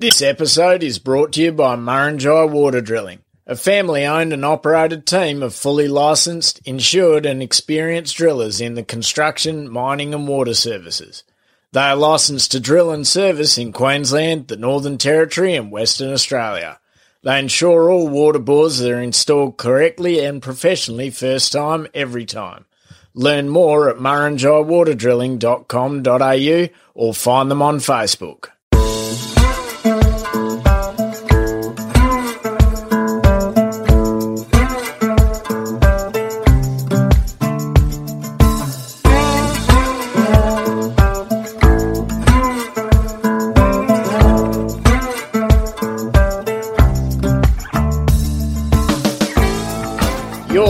This episode is brought to you by Murrinjai Water Drilling, a family owned and operated team of fully licensed, insured, and experienced drillers in the construction, mining, and water services. They are licensed to drill and service in Queensland, the Northern Territory, and Western Australia. They ensure all water bores are installed correctly and professionally first time, every time. Learn more at murrinjaiwaterdrilling.com.au or find them on Facebook.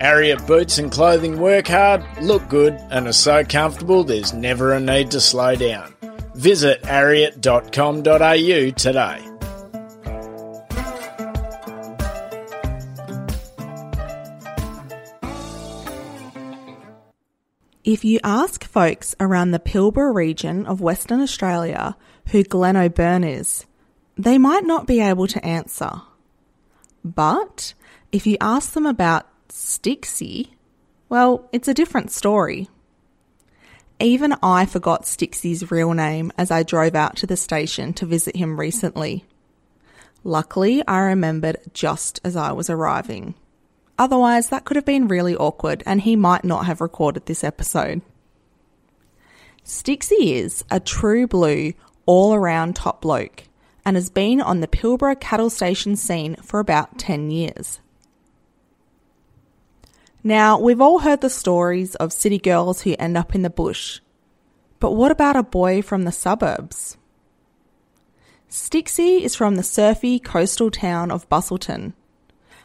Ariat boots and clothing work hard, look good, and are so comfortable there's never a need to slow down. Visit ariat.com.au today. If you ask folks around the Pilbara region of Western Australia who Glen O'Byrne is, they might not be able to answer. But if you ask them about Stixie, well, it's a different story. Even I forgot Stixie's real name as I drove out to the station to visit him recently. Luckily, I remembered just as I was arriving. Otherwise, that could have been really awkward and he might not have recorded this episode. Stixie is a true blue, all around top bloke and has been on the Pilbara cattle station scene for about 10 years. Now, we've all heard the stories of city girls who end up in the bush. But what about a boy from the suburbs? Stixie is from the surfy coastal town of Busselton,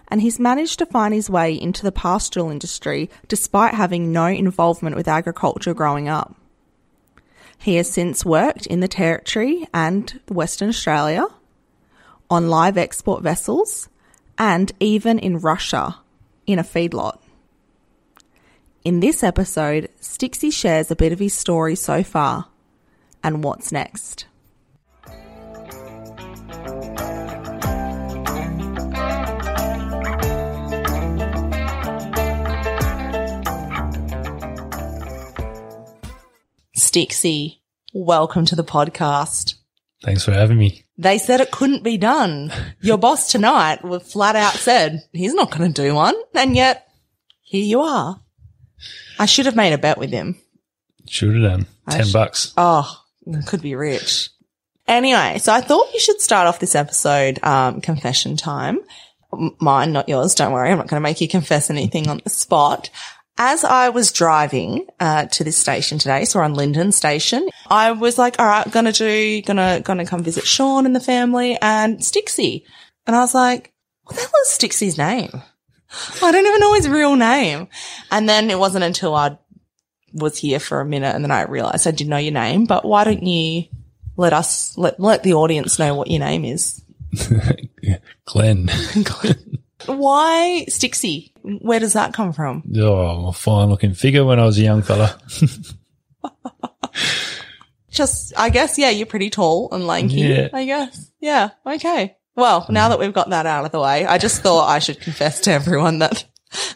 and he's managed to find his way into the pastoral industry despite having no involvement with agriculture growing up. He has since worked in the Territory and Western Australia, on live export vessels, and even in Russia in a feedlot. In this episode, Stixie shares a bit of his story so far and what's next. Stixie, welcome to the podcast. Thanks for having me. They said it couldn't be done. Your boss tonight flat out said he's not going to do one. And yet here you are. I should have made a bet with him. Should have done. I Ten sh- bucks. Oh, could be rich. Anyway, so I thought you should start off this episode, um, confession time. Mine, not yours. Don't worry. I'm not going to make you confess anything on the spot. As I was driving, uh, to this station today, so we're on Lyndon Station, I was like, all right, gonna do, gonna, gonna come visit Sean and the family and Stixie. And I was like, what the hell is Stixie's name? I don't even know his real name. And then it wasn't until I was here for a minute and then I realized I didn't know your name, but why don't you let us, let, let the audience know what your name is? Glenn. Glenn. Why Stixie? Where does that come from? oh, a fine looking figure when I was a young fella. Just, I guess, yeah, you're pretty tall and lanky, Yeah. I guess. Yeah. Okay. Well, now that we've got that out of the way, I just thought I should confess to everyone that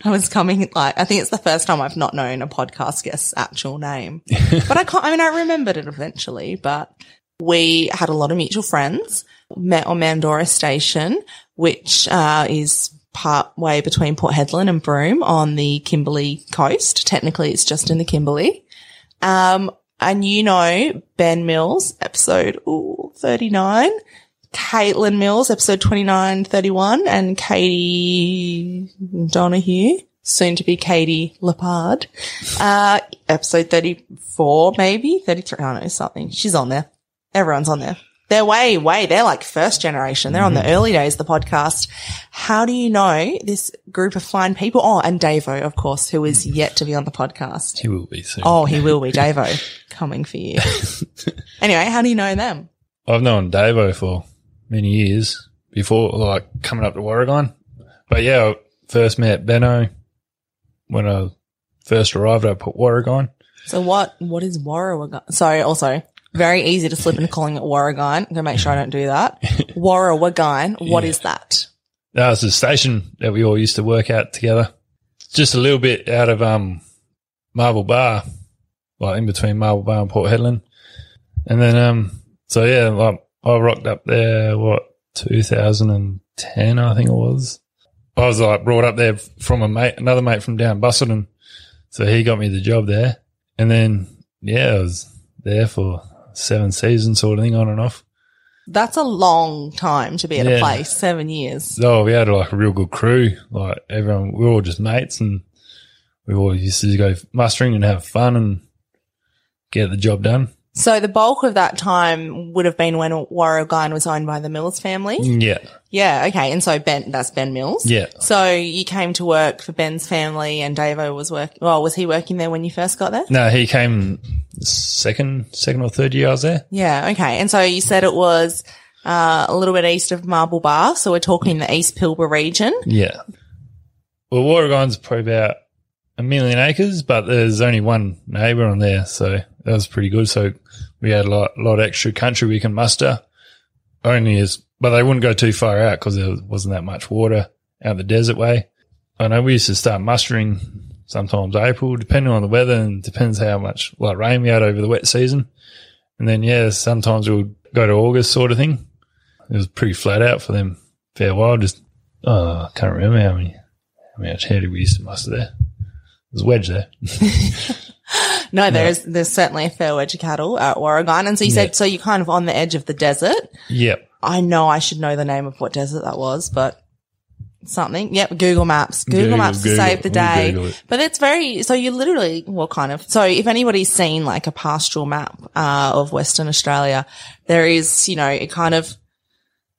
I was coming, like, I think it's the first time I've not known a podcast guest's actual name, but I can't, I mean, I remembered it eventually, but we had a lot of mutual friends, met on Mandora Station, which, uh, is part way between Port Hedland and Broome on the Kimberley coast. Technically, it's just in the Kimberley. Um, and you know, Ben Mills, episode ooh, 39, Caitlin Mills, episode 29, 31, and Katie Donahue, soon to be Katie Lepard, uh, episode 34, maybe 33. I don't know, something. She's on there. Everyone's on there. They're way, way, they're like first generation. They're on the early days of the podcast. How do you know this group of fine people? Oh, and Davo, of course, who is yet to be on the podcast. He will be soon. Oh, he will be Davo coming for you. anyway, how do you know them? I've known Davo for many years before, like coming up to Warragon. But yeah, I first met Benno when I first arrived at Warragon. So what, what is Warrawagine? Sorry, also very easy to slip into calling it Warragon. I'm to make sure I don't do that. Warrawagine. What is that? That was the station that we all used to work at together. Just a little bit out of um Marble Bar, like in between Marble Bar and Port Hedland. And then um so yeah, like I rocked up there what 2010 I think it was. I was like brought up there from a mate, another mate from down Busselton. So he got me the job there. And then yeah, I was there for seven seasons sort of thing on and off. That's a long time to be at a place. Seven years. Oh, we had like a real good crew. Like everyone, we were all just mates and we all used to go mustering and have fun and get the job done. So the bulk of that time would have been when Warragon was owned by the Mills family. Yeah. Yeah. Okay. And so Ben, that's Ben Mills. Yeah. So you came to work for Ben's family and Davo was working. Well, was he working there when you first got there? No, he came second, second or third year I was there. Yeah. Okay. And so you said it was, uh, a little bit east of Marble Bar. So we're talking the East Pilbara region. Yeah. Well, Warragon's probably about a million acres, but there's only one neighbour on there. So that was pretty good. So we had a lot, lot of extra country we can muster. Only as, but they wouldn't go too far out because there wasn't that much water out the desert way. I know we used to start mustering sometimes April, depending on the weather and depends how much like rain we had over the wet season. And then, yeah, sometimes we'll go to August sort of thing. It was pretty flat out for them fair while. Just, oh, I can't remember how many, how much hair we used to muster there. There's a wedge there. No, there's, there's certainly a fair wedge of cattle at Warragon. And so you said, so you're kind of on the edge of the desert. Yep. I know I should know the name of what desert that was, but something. Yep. Google Maps. Google, Google, Maps to Google. save the day. It. But it's very, so you literally, well, kind of. So if anybody's seen like a pastoral map, uh, of Western Australia, there is, you know, it kind of,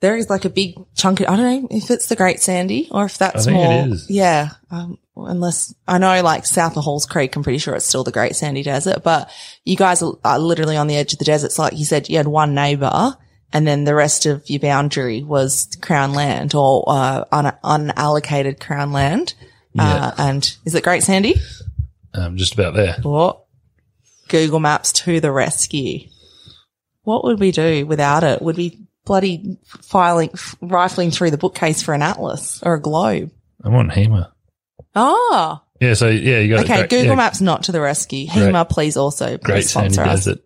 there is like a big chunk of, I don't know if it's the Great Sandy or if that's I think it more. is. Yeah. Um, unless I know like south of Halls Creek, I'm pretty sure it's still the Great Sandy Desert, but you guys are, are literally on the edge of the desert. So like you said, you had one neighbor and then the rest of your boundary was crown land or, uh, un- unallocated crown land. Uh, and is it Great Sandy? Um, just about there. What? Google Maps to the rescue. What would we do without it? Would we bloody filing, rifling through the bookcase for an atlas or a globe? I'm on HEMA. Oh, Yeah. So yeah, you got okay. great- Google yeah, Maps not to the rescue. HEMA, please also Great please sandy sponsor us. desert.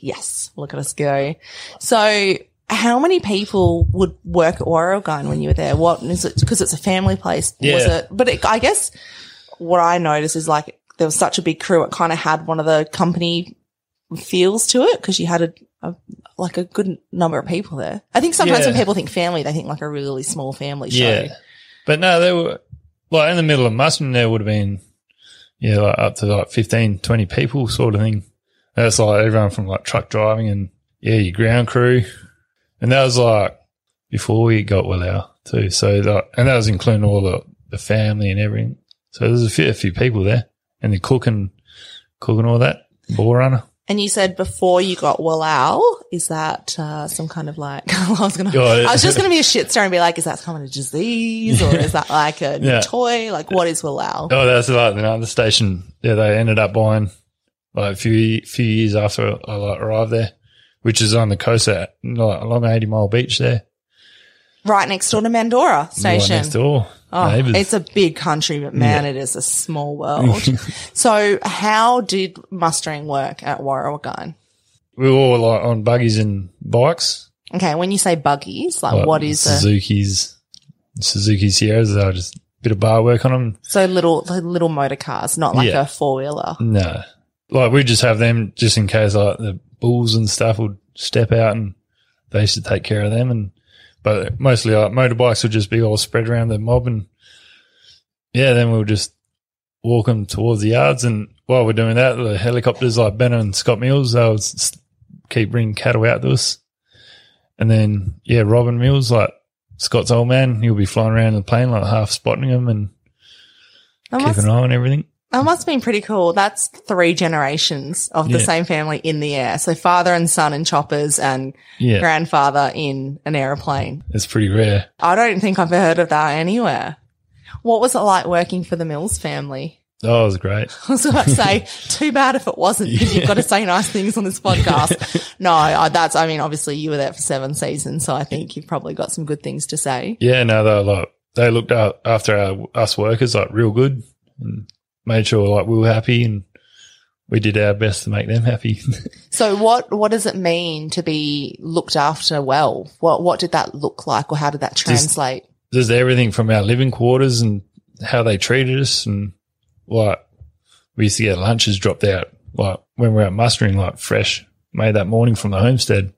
Yes. Look at us go. So how many people would work at Warragon when you were there? What is it? Because it's a family place. Was Yeah. it? But it, I guess what I noticed is like there was such a big crew. It kind of had one of the company feels to it because you had a, a like a good number of people there. I think sometimes when people think family, they think like a really small family show. Yeah. But no, they were like in the middle of mustering there would have been, yeah, like up to like 15, 20 people sort of thing. That's like everyone from like truck driving and yeah, your ground crew. And that was like before we got Willow too. So like, and that was including all the, the family and everything. So there's a few, a few people there and the cooking, cooking all that, ball runner. And you said before you got Wallal, is that uh, some kind of like? I was gonna, I was just gonna be a shit star and be like, is that some kind of disease or is that like a Yeah. toy? Like, what is Wallal? Oh, that's like another station. Yeah, they ended up buying like a few few years after I like arrived there, which is on the coast at like along Eighty Mile Beach there, Right next door to Mandora right Station. next door. Oh, it's a big country, but man, Yeah. it is a small world. so, how did mustering work at Warragon? we were all like on buggies and bikes. Okay, when you say buggies, like like what is a Suzuki's Suzuki Sierras? Were just a bit of bar work on them. so little little motor cars, not like Yeah. a four wheeler? No, like we just have them just in case like the bulls and stuff would step out and they used to take care of them. And but mostly like motorbikes would just be all spread around the mob and yeah, then we'll just walk them towards the yards. And while we're doing that, the helicopters like Ben and Scott Mills, they'll keep bringing cattle out to us. And then, yeah, Robin Mills, like Scott's old man, he'll be flying around in the plane, like half spotting them and That keeping must, an eye on everything. That must have been pretty cool. That's three generations of the Yeah. same family in the air. So father and son in choppers and Yeah. grandfather in an aeroplane. It's pretty rare. I don't think I've heard of that anywhere. What was it like working for the Mills family? Oh, it was great. I was about to say, too bad if it wasn't because you've got to say nice things on this podcast. no, that's, I mean, obviously you were there for seven seasons, so I think you've probably got some good things to say. Yeah, no, they were like, they looked after our, us workers like real good and made sure like we were happy and we did our best to make them happy. So what, what does it mean to be looked after well? What, what did that look like or how did that translate? Just everything from our living quarters and how they treated us and like we used to get lunches dropped out like when we are out mustering like fresh made that morning from the homestead.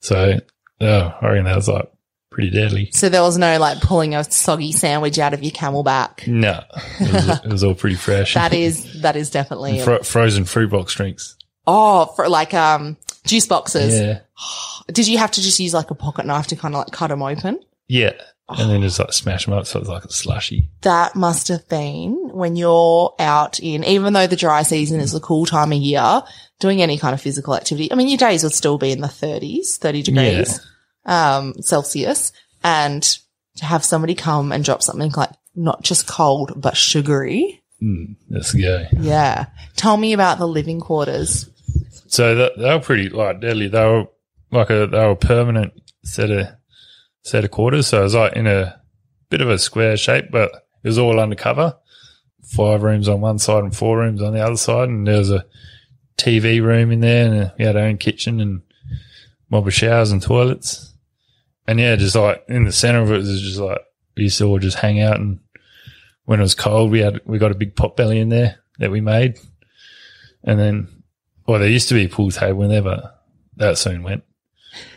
So oh, I reckon that was like pretty deadly. So there was no like pulling a soggy sandwich out of your camelback. No, it was, it was all pretty fresh. That is, that is definitely, Fro- frozen fruit box drinks. oh, for like, um, juice boxes. Yeah. Did you have to just use like a pocket knife to kind of like cut them open? Yeah. And then just like smash them up so it's like a slushy. that must have been when you're out in, even though the dry season is a cool time of year, doing any kind of physical activity. I mean, your days would still be in the 30s, 30 degrees, um, Celsius and to have somebody come and drop something like not just cold, but sugary. Mm, let's go. Yeah. Tell me about the living quarters. So that, they were pretty like deadly. They were like a they were a permanent set of set of quarters. So it was like in a bit of a square shape, but it was all undercover. Five rooms on one side and four rooms on the other side, and there was a TV room in there, and we had our own kitchen and mob of showers and toilets. And yeah, just like in the center of it was just like we used to all just hang out, and when it was cold, we had we got a big pot belly in there that we made, and then well, there used to be a pool table in there, but that soon went.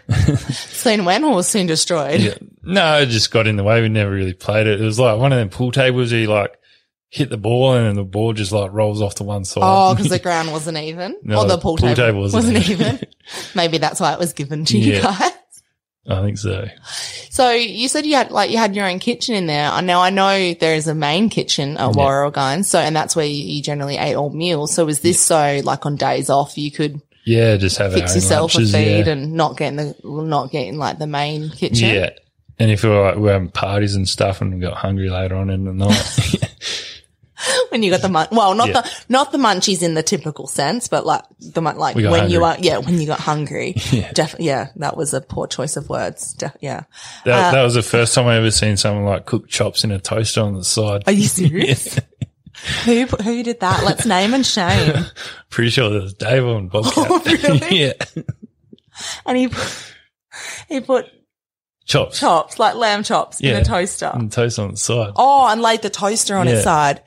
Soon went or was soon destroyed? Yeah. No, it just got in the way. We never really played it. It was like one of them pool tables where you like hit the ball and then the ball just like rolls off to one side. Oh, because the ground wasn't even? No, or the pool, pool table, table wasn't wasn't, even. even? Maybe that's why it was given to you guys. I think so. So you said you had like you had your own kitchen in there. Uh, Now I know there is a main kitchen at Warrawagine, so and that's where you, generally ate all meals. So was this so like on days off you could Yeah, just have fix yourself lunches, a feed yeah. and not getting the not getting like the main kitchen? Yeah. And if we were like, we were having parties and stuff and we got hungry later on in the night. when you got the mun- well, not Yeah. the not the munchies in the typical sense, but like the mun- like We got when you are yeah when you got hungry. Yeah. Definitely, yeah, that was a poor choice of words. Def- yeah. that, uh, that was the first time I ever seen someone like cook chops in a toaster on the side. Are you serious? who who did that? Let's name and shame. Pretty sure that was Dave on Bobcat. Oh, really? yeah. and he put, he put Chops. chops like lamb chops in Yeah. a toaster. And toast on the side. Oh, and laid the toaster on its Yeah. side.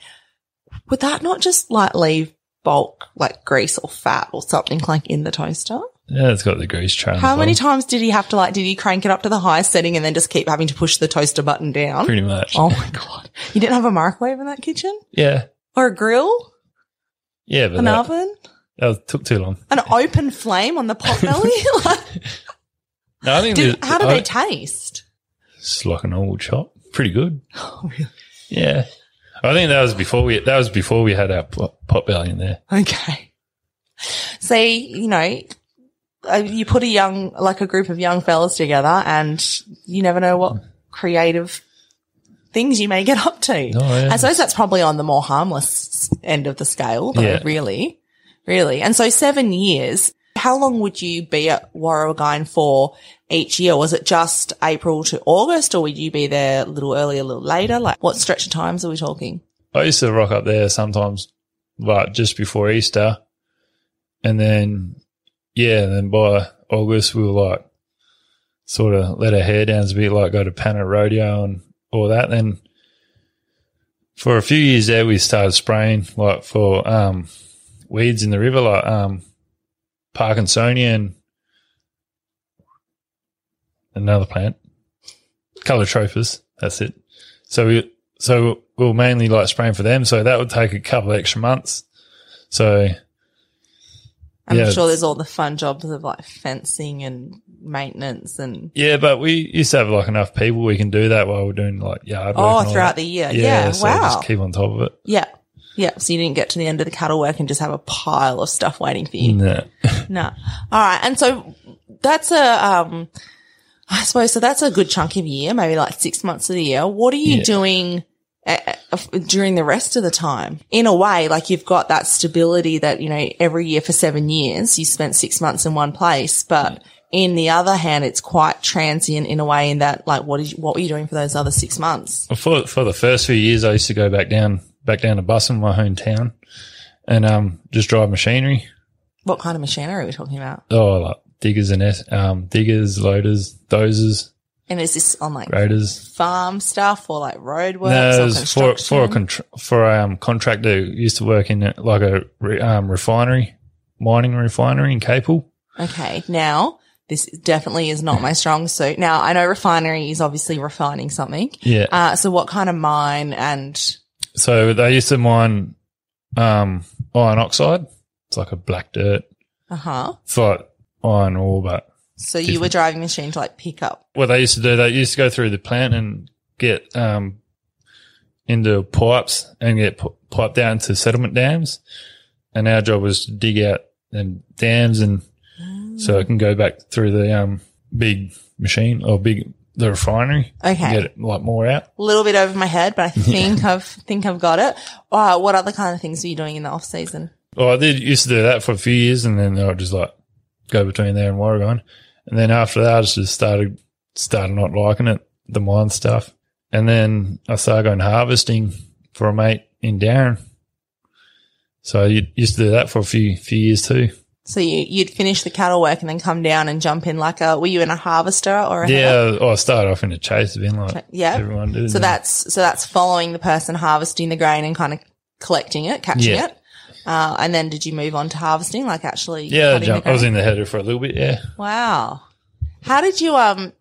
Would that not just like leave bulk like grease or fat or something like in the toaster? Yeah, it's got the grease trail. How many times did he have to like? Did he crank it up to the highest setting and then just keep having to push the toaster button down? Pretty much. Oh my god! You didn't have a microwave in that kitchen Yeah. or a grill, Yeah, but an that, oven, that was, took too long. an open flame on the pot belly? like, No, I think did, how do I- they taste? It's like an old chop. Pretty good. Oh, really? Yeah. I think that was before we that was before we had our pot, belly in there. Okay. See, you know, uh, you put a young, like a group of young fellas together and you never know what creative things you may get up to. Oh, yeah. I suppose that's probably on the more harmless end of the scale, though, Yeah. really. Really. And so seven years, how long would you be at Warrawagine for each year? Was it just April to August or would you be there a little earlier, a little later? Like what stretch of times are we talking? I used to rock up there sometimes, like just before Easter, and then yeah, then by August we were like sort of let our hair down a bit, like go to Panna Rodeo and all that. Then for a few years there, we started spraying like for um, weeds in the river, like um, Parkinsonia and another plant, Calotropis. That's it. So we so we were mainly like spraying for them. So that would take a couple of extra months. So I'm Yeah, sure there's all the fun jobs of like fencing and maintenance and Yeah, but we used to have like enough people we can do that while we're doing like yard oh, work. oh throughout the year. Yeah, so wow. just keep on top of it. yeah. Yeah. So you didn't get to the end of the cattle work and just have a pile of stuff waiting for you. No. No. All right. And so that's a, um, I suppose, so that's a good chunk of year, maybe like six months of the year. What are you Yeah. doing uh, uh, during the rest of the time? In a way, like you've got that stability that, you know, every year for seven years, you spent six months in one place, but in the other hand, it's quite transient in a way in that, like, what is, what were you doing for those other six months? For for the first few years, I used to go back down back down to Busson, my hometown, and um just drive machinery. What kind of machinery are we talking about? Oh, like diggers and um diggers, loaders, dozers, And is this on like graders. farm stuff or like road works No, or it was for for a contr for a um, contractor who used to work in like a re- um, refinery, mining refinery in Capel. Okay, now this definitely is not my strong suit. Now I know refinery is obviously refining something. Yeah. Uh, so what kind of mine and So they used to mine um, iron oxide. It's like a black dirt. uh huh. It's like iron ore, but So you were driving a machine to like pick up. what they used to do, they used to go through the plant and get um, into pipes and get p- piped down to settlement dams. And our job was to dig out them dams and so it can go back through the um, big machine or big the refinery. Okay, Get it like more out. a little bit over my head, but I think I've think I've got it. Uh, what other kind of things were you doing in the off season? Well, I did used to do that for a few years, and then I would just like go between there and Warragon. And then after that, I just started started not liking it, the mine stuff. And then I started going harvesting for a mate in Darren. So I used to do that for a few few years too. So you you'd finish the cattle work and then come down and jump in like a. Were you in a harvester or a? Yeah, well, I started off in a chase bin like Yeah. everyone did. So that's so that's following the person harvesting the grain and kind of collecting it, catching Yeah. it. Uh, and then did you move on to harvesting, like actually? yeah, I, I was in the header for a little bit. Yeah, Wow. How did you um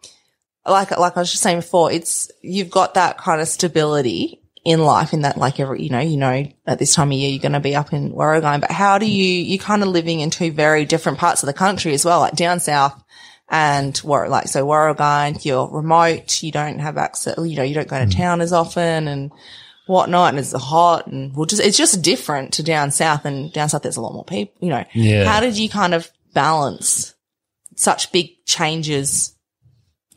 like like I was just saying before, it's you've got that kind of stability in life in that like every you know, you know at this time of year you're gonna be up in Warragon, but how do you you're kind of living in two very different parts of the country as well, like down south and War like so Warragon, you're remote, you don't have access you know, you don't go Mm. to town as often and whatnot and it's hot and well just it's just different to down south and down south there's a lot more people you know. yeah. How did you kind of balance such big changes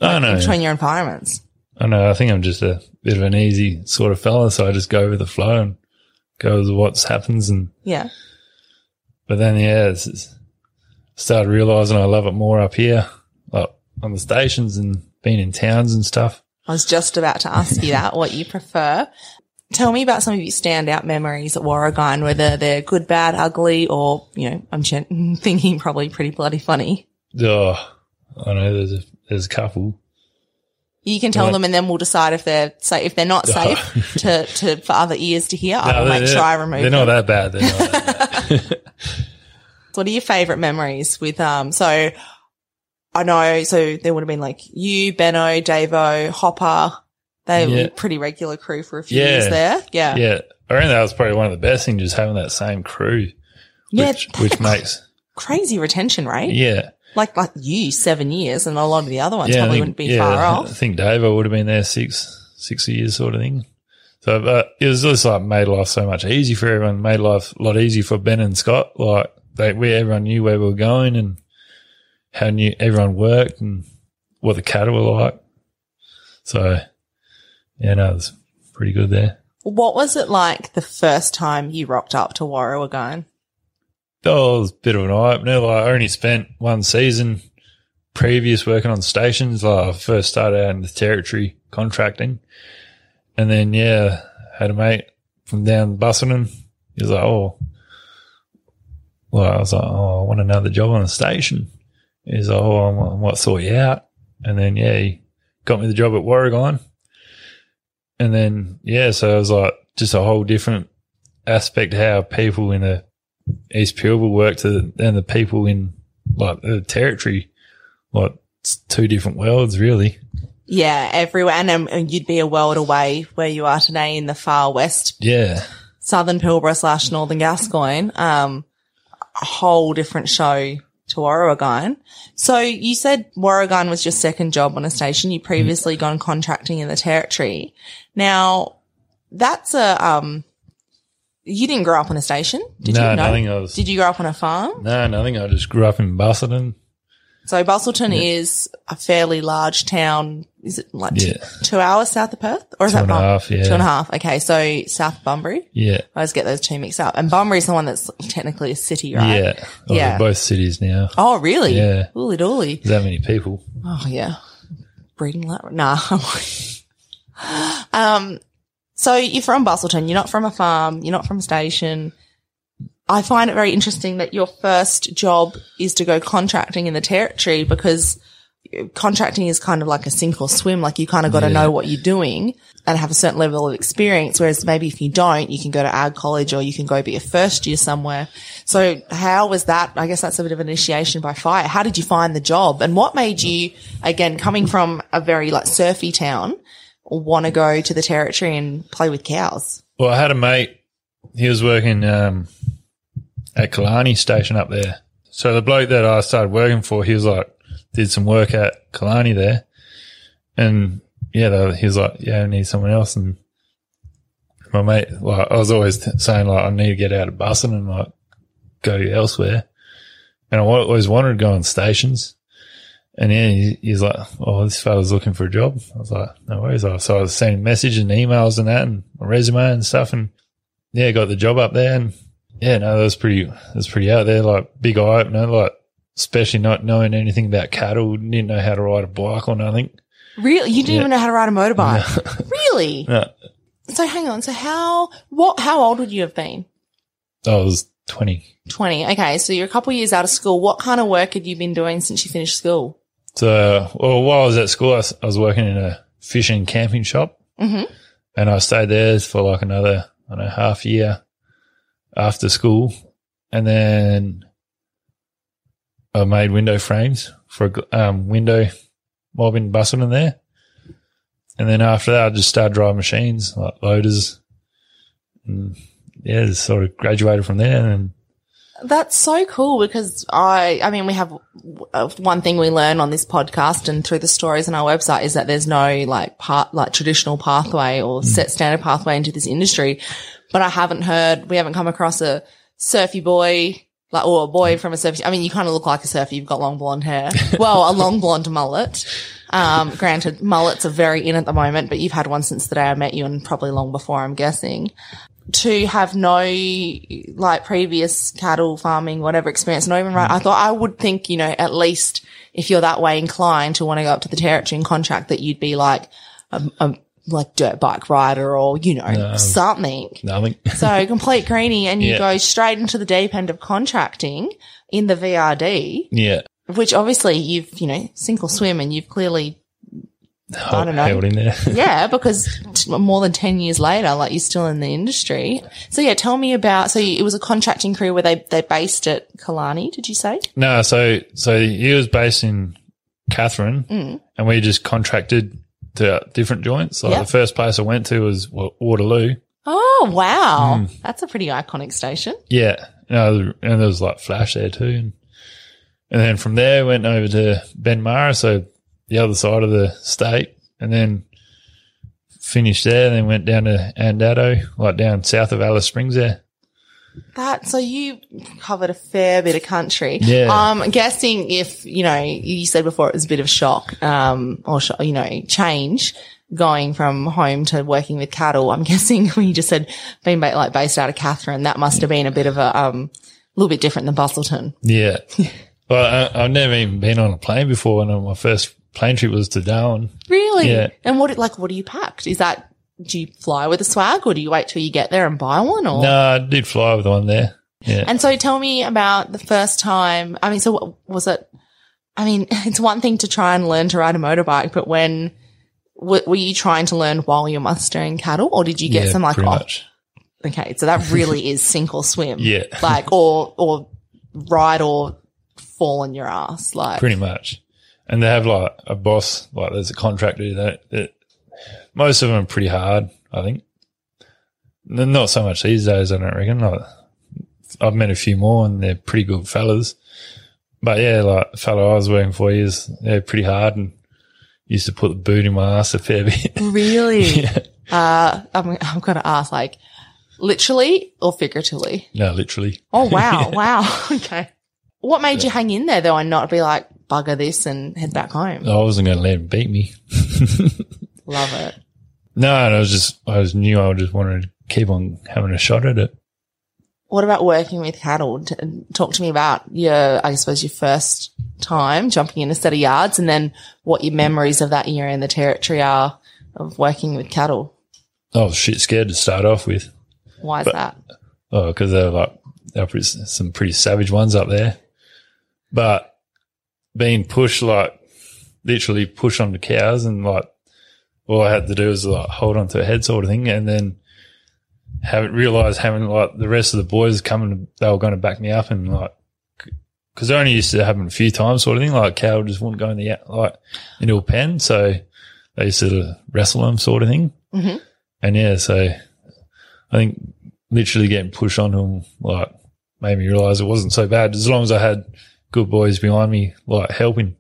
I know. between your environments? I know. I think I'm just a bit of an easy sort of fella, so I just go with the flow and go with what happens. And Yeah. but then, yeah, it's, it's started realizing I love it more up here, like on the stations and being in towns and stuff. I was just about to ask you that, what you prefer. Tell me about some of your standout memories at Warragon, whether they're good, bad, ugly, or, you know, I'm thinking probably pretty bloody funny. Oh, I know there's a there's a couple. You can tell Right. them and then we'll decide if they're safe, if they're not safe to, to, for other ears to hear. I No, will they're- make sure I remove They're them. not that bad. They're not that bad. What are your favorite memories with, um, so I know, so there would have been like you, Benno, Davo, Hopper. They Yeah. were pretty regular crew for a few Yeah. years there. Yeah. yeah, I reckon that was probably one of the best things, just having that same crew, Yeah, which which makes Crazy retention right? yeah. Like, like you, seven years, and a lot of the other ones yeah, probably think- wouldn't be yeah, far off. I think Dave would have been there six, six years sort of thing. So, but it was just like made life so much easy for everyone, made life a lot easier for Ben and Scott. Like they, we, everyone knew where we were going and how new everyone worked and what the cattle were like. So, yeah, no, it was pretty good there. What was it like the first time you rocked up to Warragon? It was a bit of an eye opener. Like I only spent one season previous working on stations. Like I first started out in the territory contracting. And then, yeah, had a mate from down Busselton. He was like, oh, well, I was like, oh, I want another job on the station. He's like, oh, I might sort you out. And then, yeah, he got me the job at Warragon. And then, yeah, so it was like just a whole different aspect how people in the East Pilbara work to and the people in like the territory, like it's two different worlds, really. Yeah, everywhere. And, um, and you'd be a world away where you are today in the far west, Yeah, southern Pilbara slash northern Gascoyne. Um, a whole different show to Warragon. So you said Warragon was your second job on a station. You previously gone contracting in the territory. Now that's a, um, you didn't grow up on a station, did you? no, you? nothing. I was Did you grow up on a farm? no, nothing. I just grew up in Busselton. So Busselton is a fairly large town. Is it like two, Yeah. two hours south of Perth? Or is Two that and a Bum- half, yeah. Two and a half. Okay. So South Bunbury. Yeah, I always get those two mixed up. And Bunbury is the one that's technically a city, right? yeah. Oh, Yeah. both cities now. Oh, really? Yeah. Ooly dooly. That many people. Oh, yeah. Breeding that. Nah. um, so you're from Busselton. You're not from a farm. You're not from a station. I find it very interesting that your first job is to go contracting in the territory because contracting is kind of like a sink or swim. Like you kind of got to Yeah. know what you're doing and have a certain level of experience. Whereas maybe if you don't, you can go to ag college or you can go be a first year somewhere. So how was that? I guess that's a bit of initiation by fire. How did you find the job and what made you, again, coming from a very like surfy town, want to go to the territory and play with cows? Well, I had a mate. He was working um, at Killarney Station up there. So the bloke that I started working for, he was like, did some work at Killarney there, and yeah, they, he was like, yeah, I need someone else. And my mate, like, I was always saying like, I need to get out of Busselton and like go elsewhere. And I always wanted to go on stations. And yeah, he, he's like, "Oh, this fella's looking for a job." I was like, "No worries." So I was sending messages and emails and that, and my resume and stuff, and yeah, got the job up there, and yeah, no, that was pretty, that was pretty out there, like big eye opener, like especially not knowing anything about cattle, didn't know how to ride a bike or nothing. Really? You didn't Yeah. even know how to ride a motorbike? really? No, So hang on. So how, what, how old would you have been? I was twenty. 20. Okay. So you're a couple of years out of school. What kind of work had you been doing since you finished school? So, well, while I was at school, I was, I was working in a fishing and camping shop, Mhm. and I stayed there for like another, I don't know, half year after school, and then I made window frames for a um, window mob in there, and then after that, I just started driving machines like loaders, and yeah, just sort of graduated from there, and That's so cool because I, I mean, we have uh, one thing we learn on this podcast and through the stories on our website is that there's no like part, like traditional pathway or set standard pathway into this industry. But I haven't heard, we haven't come across a surfy boy, like, or a boy from a surfy. I mean, you kind of look like a surfer. You've got long blonde hair. Well, a long blonde mullet. Um, granted, mullets are very in at the moment, but you've had one since the day I met you and probably long before, I'm guessing to have no like previous cattle farming, whatever experience, not even right. I thought I would think, you know, at least if you're that way inclined to want to go up to the territory and contract that you'd be like a, a like dirt bike rider or, you know, something. nothing. So complete greenie and you Yeah. go straight into the deep end of contracting in the VRD, yeah, which obviously you've, you know, sink or swim and you've clearly I don't know. held in there. yeah, because t- more than 10 years later, like you're still in the industry. So yeah, tell me about, so it was a contracting career where they, they based at Killarney, did you say? No, so so he was based in Katherine, Mm. and we just contracted to different joints. Like Yep. the first place I went to was Waterloo. Oh, wow. Mm. That's a pretty iconic station. Yeah, no, and there was like Flash there too, and, and then from there went over to Benmara, so the other side of the state, and then finished there. And then went down to Andado, like down south of Alice Springs there. That, so you covered a fair bit of country. Yeah. Um, guessing if, you know, you said before it was a bit of shock, um, or, sh- you know, change going from home to working with cattle. I'm guessing when you just said being ba- like based out of Katherine, that must have been a bit of a, um, little bit different than Busselton. Yeah. well, I, I've never even been on a plane before, and my first plane trip was to Darwin. Really? Yeah. And what, like, what do you packed? Is that, do you fly with a swag or do you wait till you get there and buy one or? No, I did fly with one there. Yeah. And so tell me about the first time. I mean, so what was it? I mean, it's one thing to try and learn to ride a motorbike, but when w- were you trying to learn while you're mustering cattle or did you get yeah, some like, oh, okay. So that really is sink or swim. Yeah. Like, or, or ride or fall on your ass. Like, Pretty much. And they have like a boss, like there's a contractor that, that most of them are pretty hard, I think. Not so much these days, I don't reckon. Like I've met a few more and they're pretty good fellas. But yeah, like the fellow I was working for is they're pretty hard and used to put the boot in my ass a fair bit. Really? yeah. Uh, I'm, I'm going to ask like literally or figuratively? no, literally. Oh, wow. Wow. Okay. What made you hang in there though and not be like, bugger this and head back home? I wasn't going to let him beat me. Love it. No, I was just, I was knew I just wanted to keep on having a shot at it. What about working with cattle? Talk to me about your, I suppose, your first time jumping in a set of yards and then what your memories of that year in the territory are of working with cattle. I was shit scared to start off with. Why is that? Oh, because they're like they're pretty, some pretty savage ones up there. But being pushed like literally push onto cows and like all I had to do was like hold on to a head sort of thing, and then haven't realized having like the rest of the boys coming, they were going to back me up and like. Because I only used to happen a few times, sort of thing. Like cow just wouldn't go in the like into a pen, so they used to wrestle them, sort of thing. Mhm. And yeah, so I think literally getting pushed onto them like made me realize it wasn't so bad as long as I had good boys behind me like helping,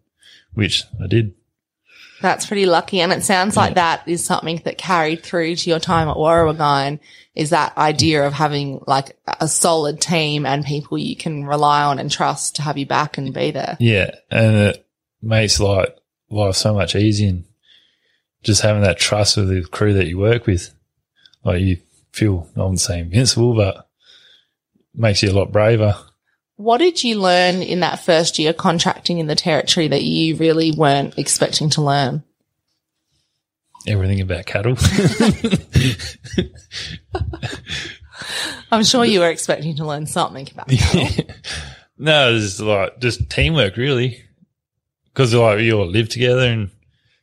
which I did. That's pretty lucky. And it sounds like that is something that carried through to your time at Warrawagine is that idea of having like a solid team and people you can rely on and trust to have you back and be there. Yeah, and it makes like life so much easier and just having that trust with the crew that you work with. Like you feel I wouldn't say invincible, but makes you a lot braver. What did you learn in that first year contracting in the territory that you really weren't expecting to learn? Everything about cattle. I'm sure you were expecting to learn something about cattle. no, it's like just teamwork, really. Because like you all live together and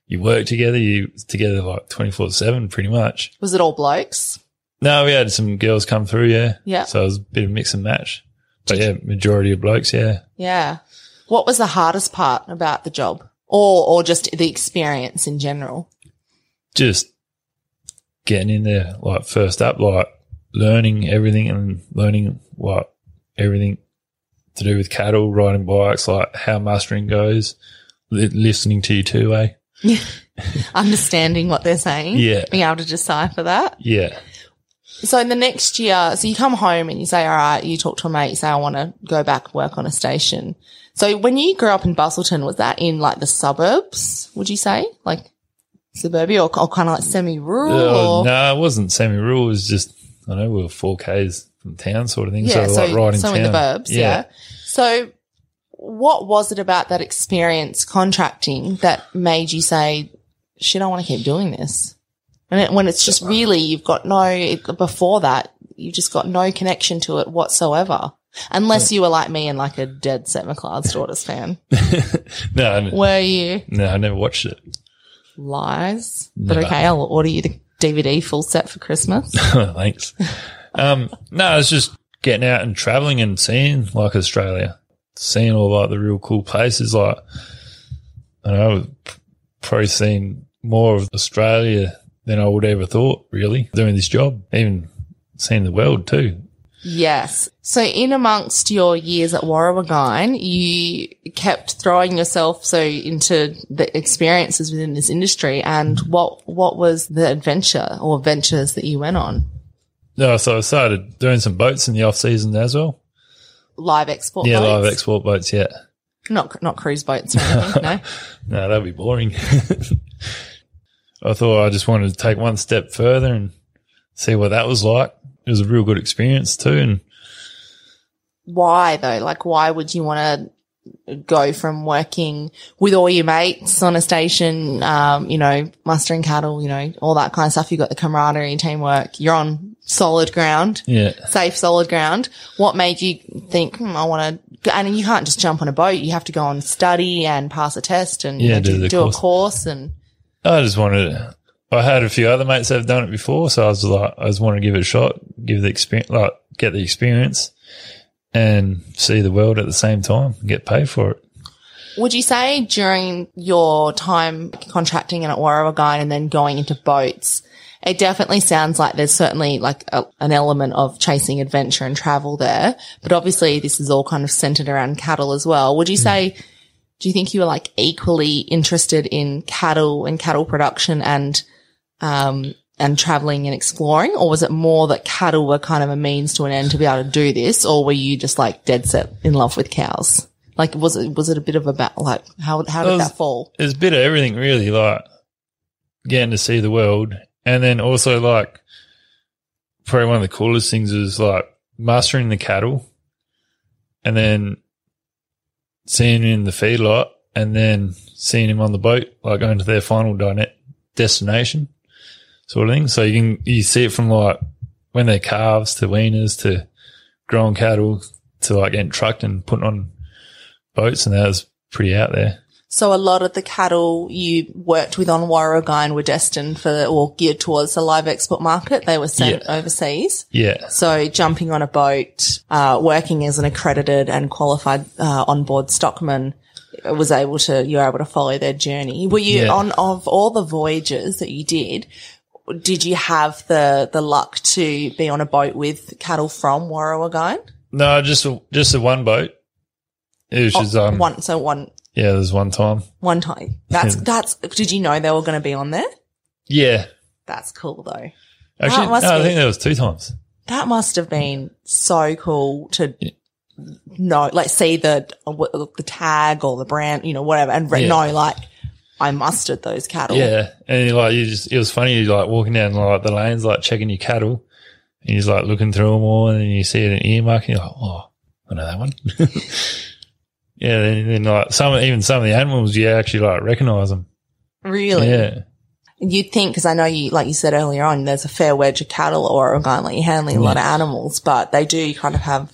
you work together. You together like twenty four seven, pretty much. Was it all blokes? No, we had some girls come through, yeah. Yeah. So it was a bit of mix and match. But yeah, majority of blokes, yeah. Yeah. What was the hardest part about the job or, or just the experience in general? Just getting in there, like first up, like learning everything and learning what everything to do with cattle, riding bikes, like how mustering goes, li- listening to you too, eh? Understanding what they're saying. Yeah. Being able to decipher that. Yeah. So in the next year, so you come home and you say, all right, you talk to a mate, you say, I want to go back work on a station. So when you grew up in Busselton, was that in like the suburbs, would you say? Like suburbia or, or kind of like semi-rural? No, it wasn't semi-rural. It was just, I know, we were 4Ks from town sort of thing. Yeah, so, so, like right in so town. in the burbs, yeah. So what was it about that experience contracting that made you say, shit, I want to keep doing this? And it, when it's just really, you've got no, before that, you've just got no connection to it whatsoever. Unless you were like me and like a dead Set McLeod's Daughters fan. no, n- Were you? no, I never watched it. Lies. But Never. okay, I'll order you the DVD full set for Christmas. Thanks. Um, no, it's just getting out and traveling and seeing like Australia, seeing all like the real cool places. Like, I know, I've probably seen more of Australia than I would ever thought, really, doing this job, even seeing the world too. Yes. So in amongst your years at Warrawagine, you kept throwing yourself so into the experiences within this industry. And what what was the adventure or ventures that you went on? No, so I started doing some boats in the off season as well. Live export Yeah, boats? live export boats. Yeah. Not not cruise boats or anything, no. No, that'd be boring. I thought I just wanted to take one step further and see what that was like. It was a real good experience too. And Why though? Like why would you want to go from working with all your mates on a station, um, you know, mustering cattle, you know, all that kind of stuff. You've got the camaraderie, teamwork. You're on solid ground. yeah, safe, solid ground. What made you think, hmm, I want to, and you can't just jump on a boat. You have to go and study and pass a test and you know, do do, do a course. course and I just wanted, I had a few other mates that have done it before. So I was like, I just wanted to give it a shot, give the experience, like get the experience and see the world at the same time and get paid for it. would you say during your time contracting and at Warrawagine and then going into boats, It definitely sounds like there's certainly like a, an element of chasing adventure and travel there, but obviously this is all kind of centered around cattle as well. Would you hmm. say, do you think you were like equally interested in cattle and cattle production and, um, and traveling and exploring, or was it more that cattle were kind of a means to an end to be able to do this, or were you just like dead set in love with cows? Like, was it was it a bit of a ba- like how how did was- that fall? There's a bit of everything really, like getting to see the world. And then also like probably one of the coolest things is like mastering the cattle and then seeing him in the feedlot and then seeing him on the boat, like going to their final dine- destination sort of thing. So you can, you see it from like when they're calves to weaners to growing cattle to like getting trucked and putting on boats. And that was pretty out there. So a lot of the cattle you worked with on Warrawagine were destined for or geared towards the live export market. They were sent Yeah. overseas. Yeah. So jumping on a boat, uh, working as an accredited and qualified uh, onboard stockman was able to you were able to follow their journey. Were you Yeah. on of all the voyages that you did? Did you have the the luck to be on a boat with cattle from Warrawagine? No, just just a one boat. It was just um Oh, one so one yeah, there's one time. one time. That's that's. Did you know they were going to be on there? Yeah, That's cool though. actually, no, I be- think there was two times. That must have been so cool to know, like, see the the tag or the brand, you know, whatever, and re- Yeah. know, like, I mustered those cattle. Yeah, and you, like you just it was funny. You like walking down like the lanes, like checking your cattle, and you're just like looking through them all, and then you see an earmark, and you're like, oh, I know that one. yeah, then, then like some even some of the animals, you actually like recognize them. Really? Yeah, You'd think, because I know you, like you said earlier on, there's a fair wedge of cattle or Oregon, like you're handling a lot of animals, but they do kind of have,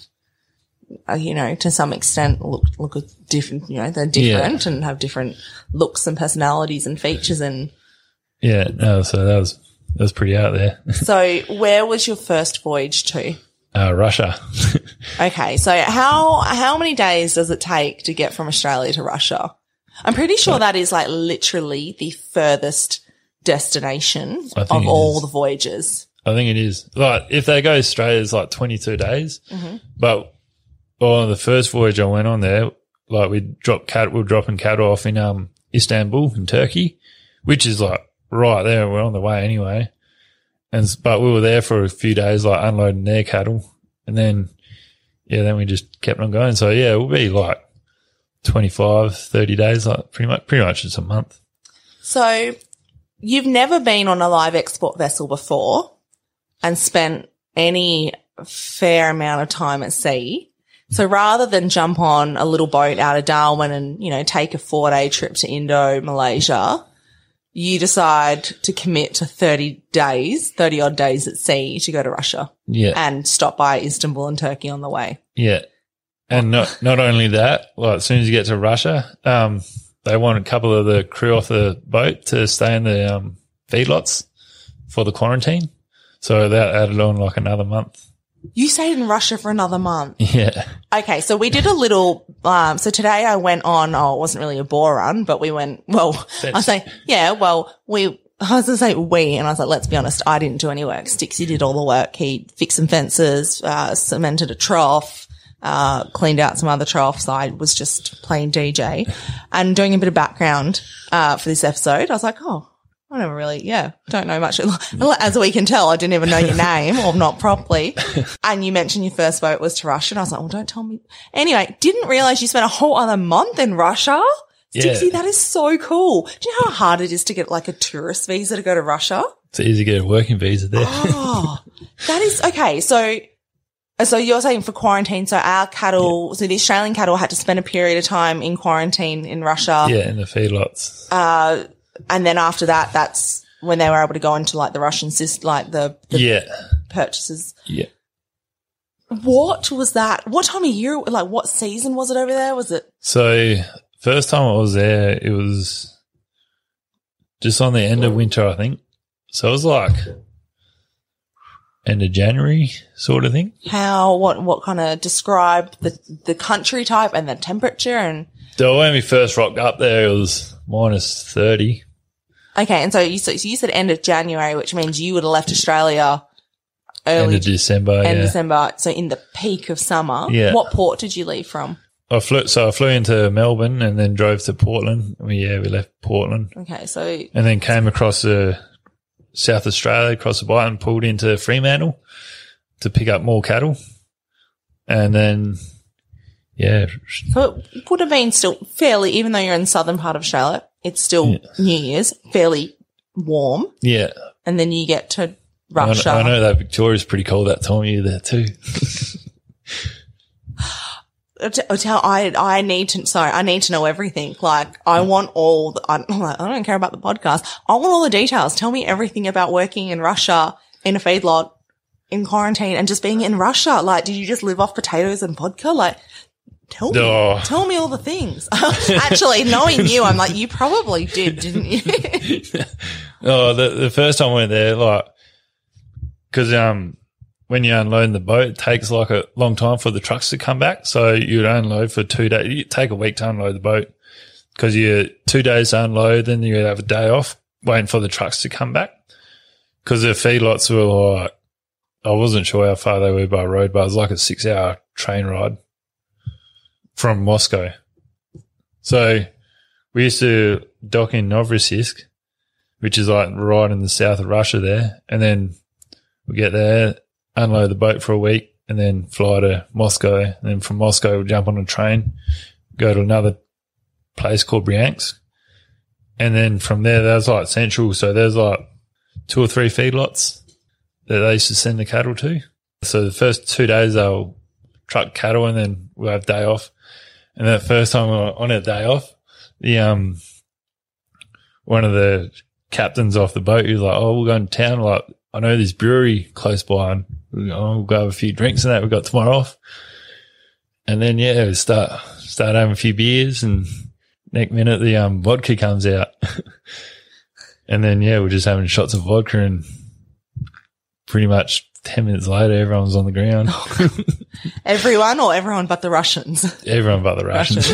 uh, you know, to some extent look, look different, you know, they're different and have different looks and personalities and features and yeah. No, so that was that was pretty out there. So where was your first voyage to? Uh, Russia. Okay. So how, how many days does it take to get from Australia to Russia? I'm pretty sure that is like literally the furthest destination of all is. the voyages. I think it is. Like if they go straight, it's like 22 days. But on the first voyage I went on there, like we dropped cat, we are dropping cattle off in, um, Istanbul in Turkey, which is like right there. We're on the way anyway. And, but we were there for a few days, like unloading their cattle. And then, yeah, then we just kept on going. So yeah, it will be like 25, 30 days, like pretty much, pretty much just a month. So you've never been on a live export vessel before and spent any fair amount of time at sea. So rather than jump on a little boat out of Darwin and, you know, take a four day trip to Indo, Malaysia, you decide to commit to 30 days, 30 odd days at sea to go to Russia Yeah. and stop by Istanbul and Turkey on the way. Yeah. And not, not only that, like as soon as you get to Russia, um, they want a couple of the crew off the boat to stay in the, um, feedlots for the quarantine. So that added on like another month. You stayed in Russia for another month. Yeah. Okay, so we did a little. Um, so today I went on. Oh, it wasn't really a bore run, but we went. Well, I say, yeah. Well, we. I was gonna say we, and I was like, let's be honest. I didn't do any work. Stixie did all the work. He fixed some fences, uh, cemented a trough, uh, cleaned out some other troughs. I was just playing DJ and doing a bit of background uh, for this episode. I was like, oh. I never really, yeah, don't know much. As we can tell, I didn't even know your name or not properly. And you mentioned your first boat was to Russia. And I was like, well, don't tell me. Anyway, didn't realize you spent a whole other month in Russia. Yeah. Stixie, that is so cool. Do you know how hard it is to get like a tourist visa to go to Russia? It's easy to get a working visa there. Oh, that is okay. So, so you're saying for quarantine, so our cattle, so the Australian cattle had to spend a period of time in quarantine in Russia. yeah. In the feedlots. Uh, and then after that, that's when they were able to go into like the Russian system, like the, the yeah. purchases. Yeah. What was that? What time of year? Like what season was it over there? Was it? So first time I was there, it was just on the end of winter, I think. So it was like end of January sort of thing. How, what, what kind of describe the, the country type and the temperature and, So when we first rocked up there, it was minus 30. Okay, and so you, so you said end of January, which means you would have left Australia End early of December. end yeah. December. So in the peak of summer. Yeah. What port did you leave from? I flew, so I flew into Melbourne and then drove to Portland. We, yeah, we left Portland Okay, so and then came across uh, South Australia, across the bight and pulled into Fremantle to pick up more cattle. And then, yeah, So it would have been still fairly, even though you're in the southern part of Charlotte, it's still New Year's, fairly warm. yeah. And then you get to I know, Russia. I know that Victoria's pretty cold that time of year there too. I t- I tell, I, I need to, sorry, I need to know everything. Like, I want all, the, I, I don't care about the podcast. I want all the details. Tell me everything about working in Russia in a feedlot in quarantine and just being in Russia. Like, did you just live off potatoes and vodka? Like, tell me, Oh. tell me all the things. Actually, knowing you, I'm like, you probably did, didn't you? Oh, the, the first time I went there, like, cause, um, when you unload the boat, it takes like a long time for the trucks to come back. So you'd unload for two days. You take a week to unload the boat because you two days to unload, then you have a day off waiting for the trucks to come back. Cause the feedlots were like, I wasn't sure how far they were by road, but it was like a six hour train ride from Moscow. So we used to dock in Novorossiysk, which is like right in the south of Russia there. And then we get there, unload the boat for a week and then fly to Moscow. And then from Moscow, we'll jump on a train, go to another place called Bryansk. And then from there, there's like central. So there's like two or three feedlots that they used to send the cattle to. So the first two days they'll truck cattle and then we'll have day off. And that first time we were on our day off, the, um, one of the captains off the boat, he was like, Oh, we'll go in town. Like, I know this brewery close by and we'll go, we'll go have a few drinks and that. We've got tomorrow off. And then, yeah, we start, start having a few beers and next minute the, um, vodka comes out. and then, yeah, we're just having shots of vodka and pretty much 10 minutes later, everyone was on the ground. everyone or everyone but the Russians? everyone but the Russians.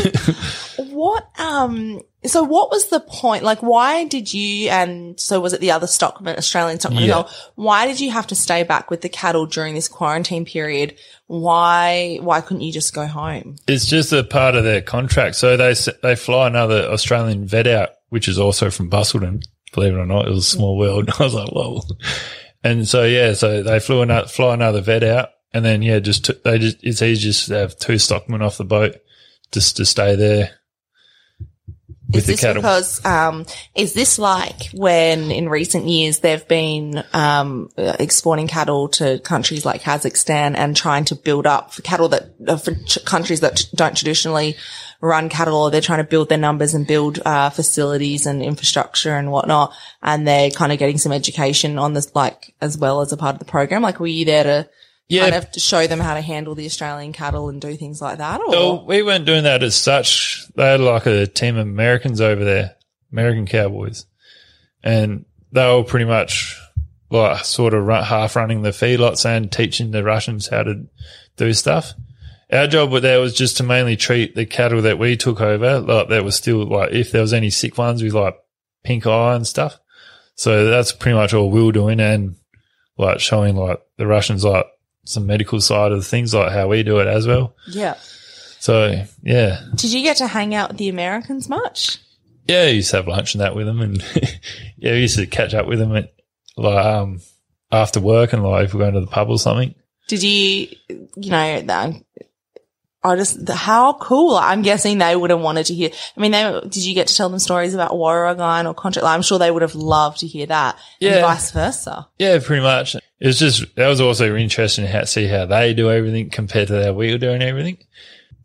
What, um, so what was the point? Like, why did you, and so was it the other stockman, Australian stockman as Yeah. well? Why did you have to stay back with the cattle during this quarantine period? Why, why couldn't you just go home? It's just a part of their contract. So they they fly another Australian vet out, which is also from Busselton. Believe it or not, it was a small world. I was like, whoa. And so yeah, so they flew another fly another vet out, and then yeah, just t- they just it's easy just to have two stockmen off the boat just to stay there with Is this cattle. because, um, is this like when in recent years they've been, um, exporting cattle to countries like Kazakhstan and trying to build up for cattle that, uh, for ch- countries that t- don't traditionally run cattle or they're trying to build their numbers and build, uh, facilities and infrastructure and whatnot. And they're kind of getting some education on this, like, as well as a part of the program. Like, were you there to yeah, kind of to show them how to handle the Australian cattle and do things like that? Or? We weren't doing that as such. They had like a team of Americans over there, American cowboys, and they were pretty much like sort of run, half running the feedlots and teaching the Russians how to do stuff. Our job with there was just to mainly treat the cattle that we took over, like that was still like if there was any sick ones with like pink eye and stuff. So that's pretty much all we were doing and like showing like the Russians like some medical side of things, like how we do it as well. yeah. So yeah, Did you get to hang out with the Americans much? yeah, I used to have lunch and that with them, and yeah, we used to catch up with them at like um after work and like if we're going to the pub or something. Did you, you know, I just, the, how cool. I'm guessing they would have wanted to hear. I mean, they, did you get to tell them stories about Warrawagine or contract? I'm sure they would have loved to hear that. And Yeah. vice versa. Yeah, pretty much. It was just that was also interesting how to see how they do everything compared to how we were doing everything.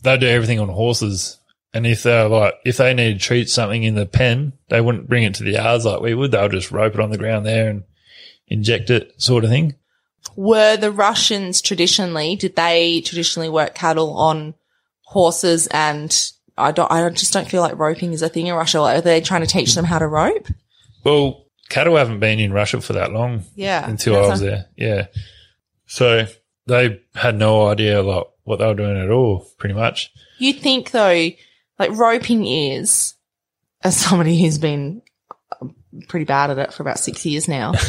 They do everything on horses. And if they're like, if they need to treat something in the pen, they wouldn't bring it to the yards like we would. They'll just rope it on the ground there and inject it sort of thing. Were the Russians traditionally, did they traditionally work cattle on horses and I don't, I just don't feel like roping is a thing in Russia. Like, are they trying to teach them how to rope? Well, cattle haven't been in Russia for that long. Yeah. until I was a- there. Yeah. So they had no idea like what they were doing at all, pretty much. You think though, like roping is, as somebody who's been pretty bad at it for about six years now.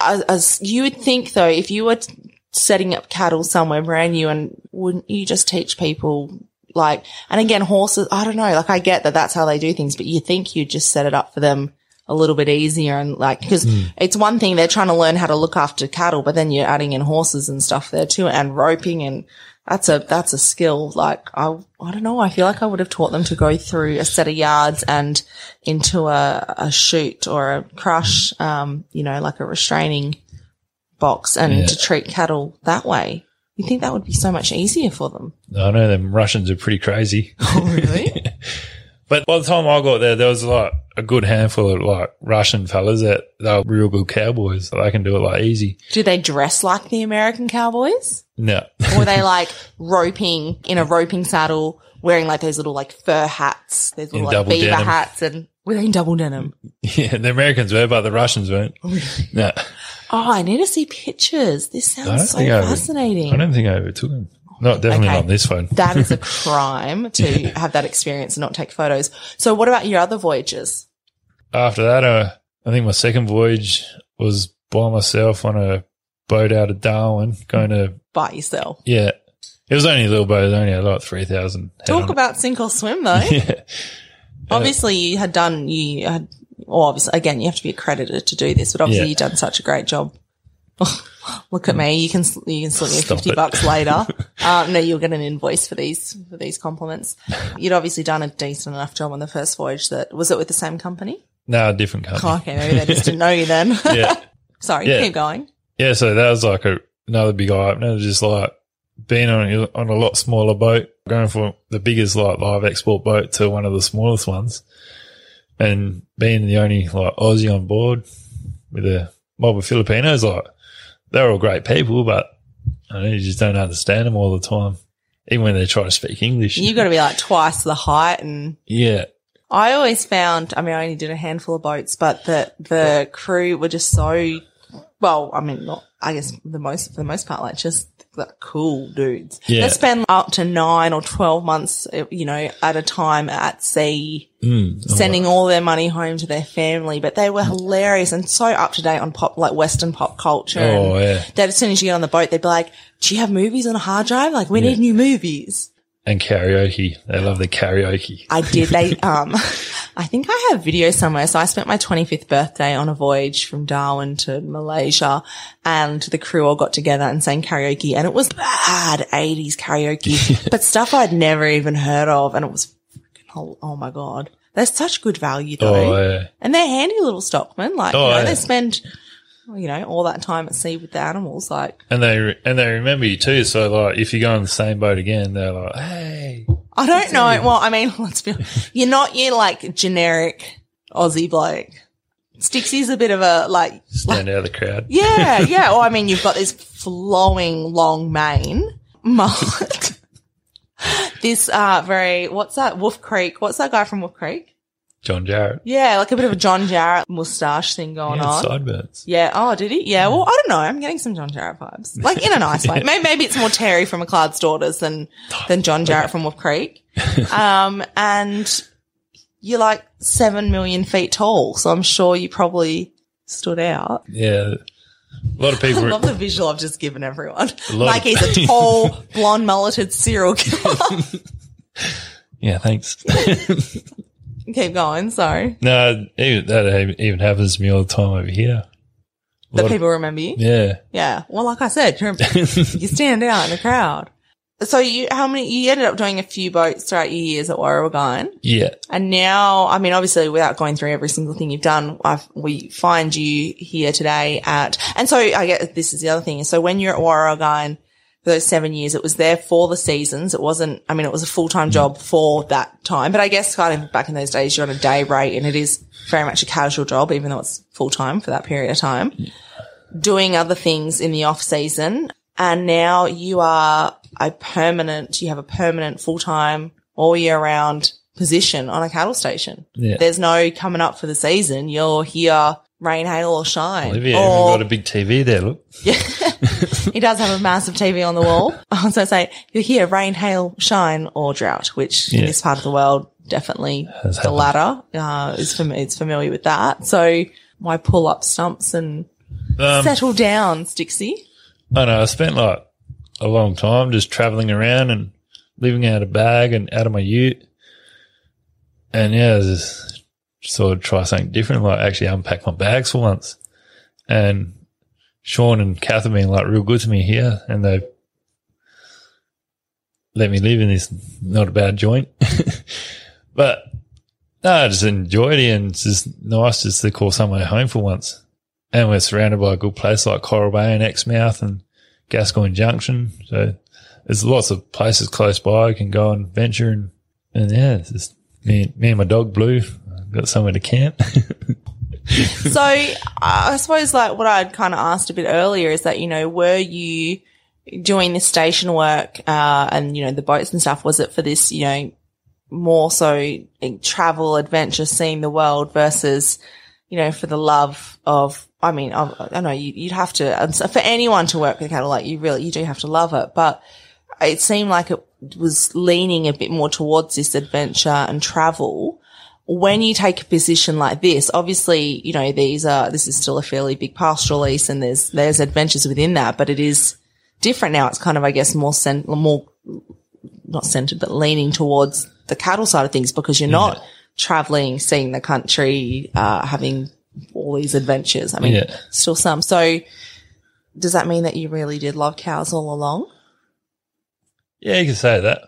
as, as you would think though, if you were t- setting up cattle somewhere brand new and wouldn't you just teach people like, and again, horses, I don't know, like I get that that's how they do things, but you think you'd just set it up for them a little bit easier and like, cause hmm. it's one thing they're trying to learn how to look after cattle, but then you're adding in horses and stuff there too and roping and that's a, that's a skill. Like I, I don't know. I feel like I would have taught them to go through a set of yards and into a, a chute or a crush, um, you know, like a restraining box and Yeah. to treat cattle that way. You think that would be so much easier for them? I know them Russians are pretty crazy. Oh, really? But by the time I got there, there was like a good handful of like Russian fellas that they were real good cowboys. They can do it like easy. Do they dress like the American cowboys? No. Or are they like roping in a roping saddle, wearing like those little like fur hats, those little In like beaver denim. hats and wearing double denim? yeah, the Americans were, but the Russians weren't. Oh, no. Oh, I need to see pictures. This sounds so I fascinating. I don't think I ever took them. Not definitely Okay. not on this phone. that is a crime to have that experience and not take photos. So what about your other voyages? After that, uh, I think my second voyage was by myself on a boat out of Darwin going to, By yourself. yeah, it was only a little boat. It was only like 3,000. Talk on it. about sink or swim though. Yeah. obviously you had done, you had, well, obviously, again, you have to be accredited to do this, but obviously Yeah. you've done such a great job. Look at me. You can, you can slip me Stop 50 it. bucks later. um, no, you'll get an invoice for these, for these compliments. You'd obviously done a decent enough job on the first voyage that, was it with the same company? No, a different company. Oh, okay, maybe they just didn't know you then. Yeah. Sorry, Yeah. keep going. Yeah, so that was like a, another big eye opener. Just like being on a, on a lot smaller boat, going from the biggest like live export boat to one of the smallest ones, and being the only like Aussie on board with a mob of Filipinos. Like they're all great people, but I know you just don't understand them all the time, even when they try to speak English. You've got to be like twice the height and yeah, I always found, I mean, I only did a handful of boats, but that the crew were just so, well, I mean, not, I guess the most, for the most part, like just like cool dudes. Yeah. They spend up to nine or 12 months, you know, at a time at sea, mm. sending all their money home to their family, but they were hilarious and so up to date on pop, like Western pop culture. Oh, and yeah. That as soon as you get on the boat, they'd be like, do you have movies on a hard drive? Like, we need new movies. and karaoke. They love the karaoke. I did. They, um, I think I have video somewhere. So I spent my 25th birthday on a voyage from Darwin to Malaysia and the crew all got together and sang karaoke and it was bad 80s karaoke, but stuff I'd never even heard of. And it was oh, oh my God. They're such good value though. Oh, yeah. And they're handy little stockmen. Like, Oh, you know, yeah. they spend, you know, all that time at sea with the animals. Like, And they re- and they remember you too. So like, if you go on the same boat again, they're like, "Hey, I don't know. Well, I mean, let's be, you're not your like generic Aussie bloke. Stixie's a bit of a like, stand out of the crowd." yeah, yeah. Well, I mean, you've got this flowing long mane mullet. This, uh, very, what's that? Wolf Creek. What's that guy from Wolf Creek? John Jarratt. Yeah, like a bit of a John Jarratt mustache thing going on. sideburns. Yeah. Oh, did he? Yeah. Well, I don't know. I'm getting some John Jarratt vibes, like in a nice way. Maybe, maybe it's more Terry from McLeod's Daughters than than John Jarratt from Wolf Creek. Um, and you're like seven million feet tall, so I'm sure you probably stood out. Yeah. A lot of people. I love the visual I've just given everyone. Like he's a tall, blonde, mulleted serial killer. yeah, thanks. Keep going. Sorry no, even, that even happens to me all the time over here. That lot of- people remember you. yeah. Yeah. Well, like I said, you're, you stand out in the crowd. So you, how many, you ended up doing a few boats throughout your years at Warrawagine. Yeah. And now, I mean, obviously without going through every single thing you've done, I've, we find you here today at, and so I guess this is the other thing. So when you're at Warrawagine for those seven years, it was there for the seasons. It wasn't, I mean, it was a full-time mm. job for that time, but I guess kind of back in those days, you're on a day rate and it is very much a casual job, even though it's full-time for that period of time. Doing other things in the off season. And now you are a permanent, you have a permanent full-time all year round position on a cattle station. Yeah. There's no coming up for the season. You're here, rain, hail or shine. Olivia Or- even got a big TV there. Look. yeah, he does have a massive TV on the wall. so I was going to say, you're here, rain, hail, shine, or drought, which in this part of the world definitely Has the happened. latter. Uh, is fam- is familiar with that. So why pull up stumps and Um, settle down, Stixie? I know. I spent like a long time just traveling around and living out of bag and out of my ute. And yeah, I just sort of try something different, like actually unpack my bags for once. And Sean and Kath have been like real good to me here and they let me live in this not a bad joint. but no, I just enjoyed it and it's just nice just to call somewhere home for once. And we're surrounded by a good place like Coral Bay and Exmouth and Gascoyne Junction. So there's lots of places close by I can go and venture and, and yeah, it's just me, me and my dog Blue got somewhere to camp. So I suppose like what I'd kind of asked a bit earlier is that, you know, were you doing this station work, uh, and, you know, the boats and stuff? Was it for this, you know, more so travel, adventure, seeing the world versus, you know, for the love of, I mean, I, I know you, you'd have to, for anyone to work with cattle, like you really, you do have to love it, but it seemed like it was leaning a bit more towards this adventure and travel. When you take a position like this, obviously, you know, these are, this is still a fairly big pastoral lease and there's, there's adventures within that, but it is different now. It's kind of, I guess, more cent, more, not centered, but leaning towards the cattle side of things because you're not traveling, seeing the country, uh, having all these adventures. I mean, Yeah. still some. So does that mean that you really did love cows all along? Yeah, you can say that.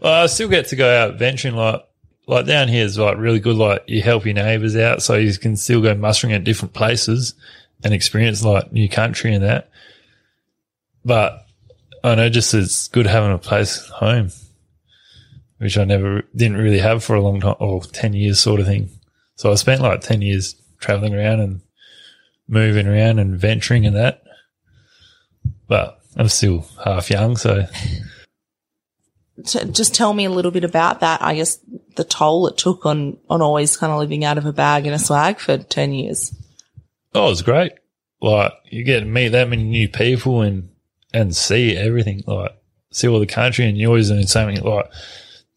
Well, I still get to go out venturing. Like, like down here is like really good. Like you help your neighbours out, so you can still go mustering at different places and experience like new country and that. But I know just it's good having a place home, which I never didn't really have for a long time, or ten years sort of thing. So I spent like ten years traveling around and moving around and venturing and that. But I'm still half young, so just tell me a little bit about that. I guess the toll it took on on always kind of living out of a bag and a swag for ten years. Oh, it's great. Like you get to meet that many new people and and see everything. Like see all the country, and you're always doing something like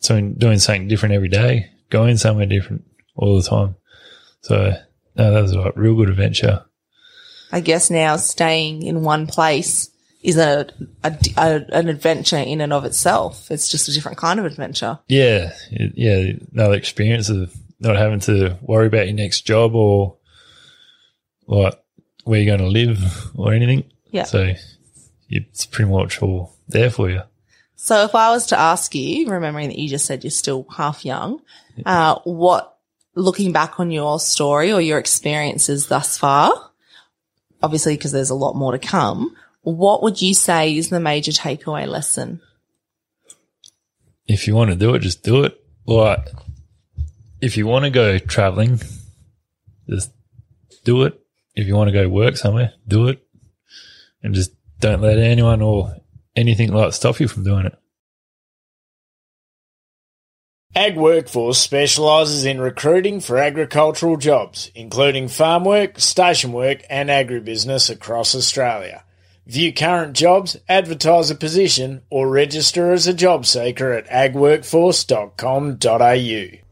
doing doing something different every day, going somewhere different all the time. So no, that was a real good adventure. I guess now staying in one place is a, a, a- an adventure in and of itself. It's just a different kind of adventure. Yeah, yeah, another experience of not having to worry about your next job or like where you're going to live or anything. Yeah. So it's pretty much all there for you. So if I was to ask you, remembering that you just said you're still half young, uh, what, looking back on your story or your experiences thus far, obviously because there's a lot more to come, what would you say is the major takeaway lesson? if you want to do it, just do it. Like, if you want to go traveling, just do it. If you want to go work somewhere, do it. And just don't let anyone or anything like stop you from doing it. Ag Workforce specialises in recruiting for agricultural jobs, including farm work, station work, and agribusiness across Australia. View current jobs, advertise a position, or register as a job seeker at agworkforce.com.au.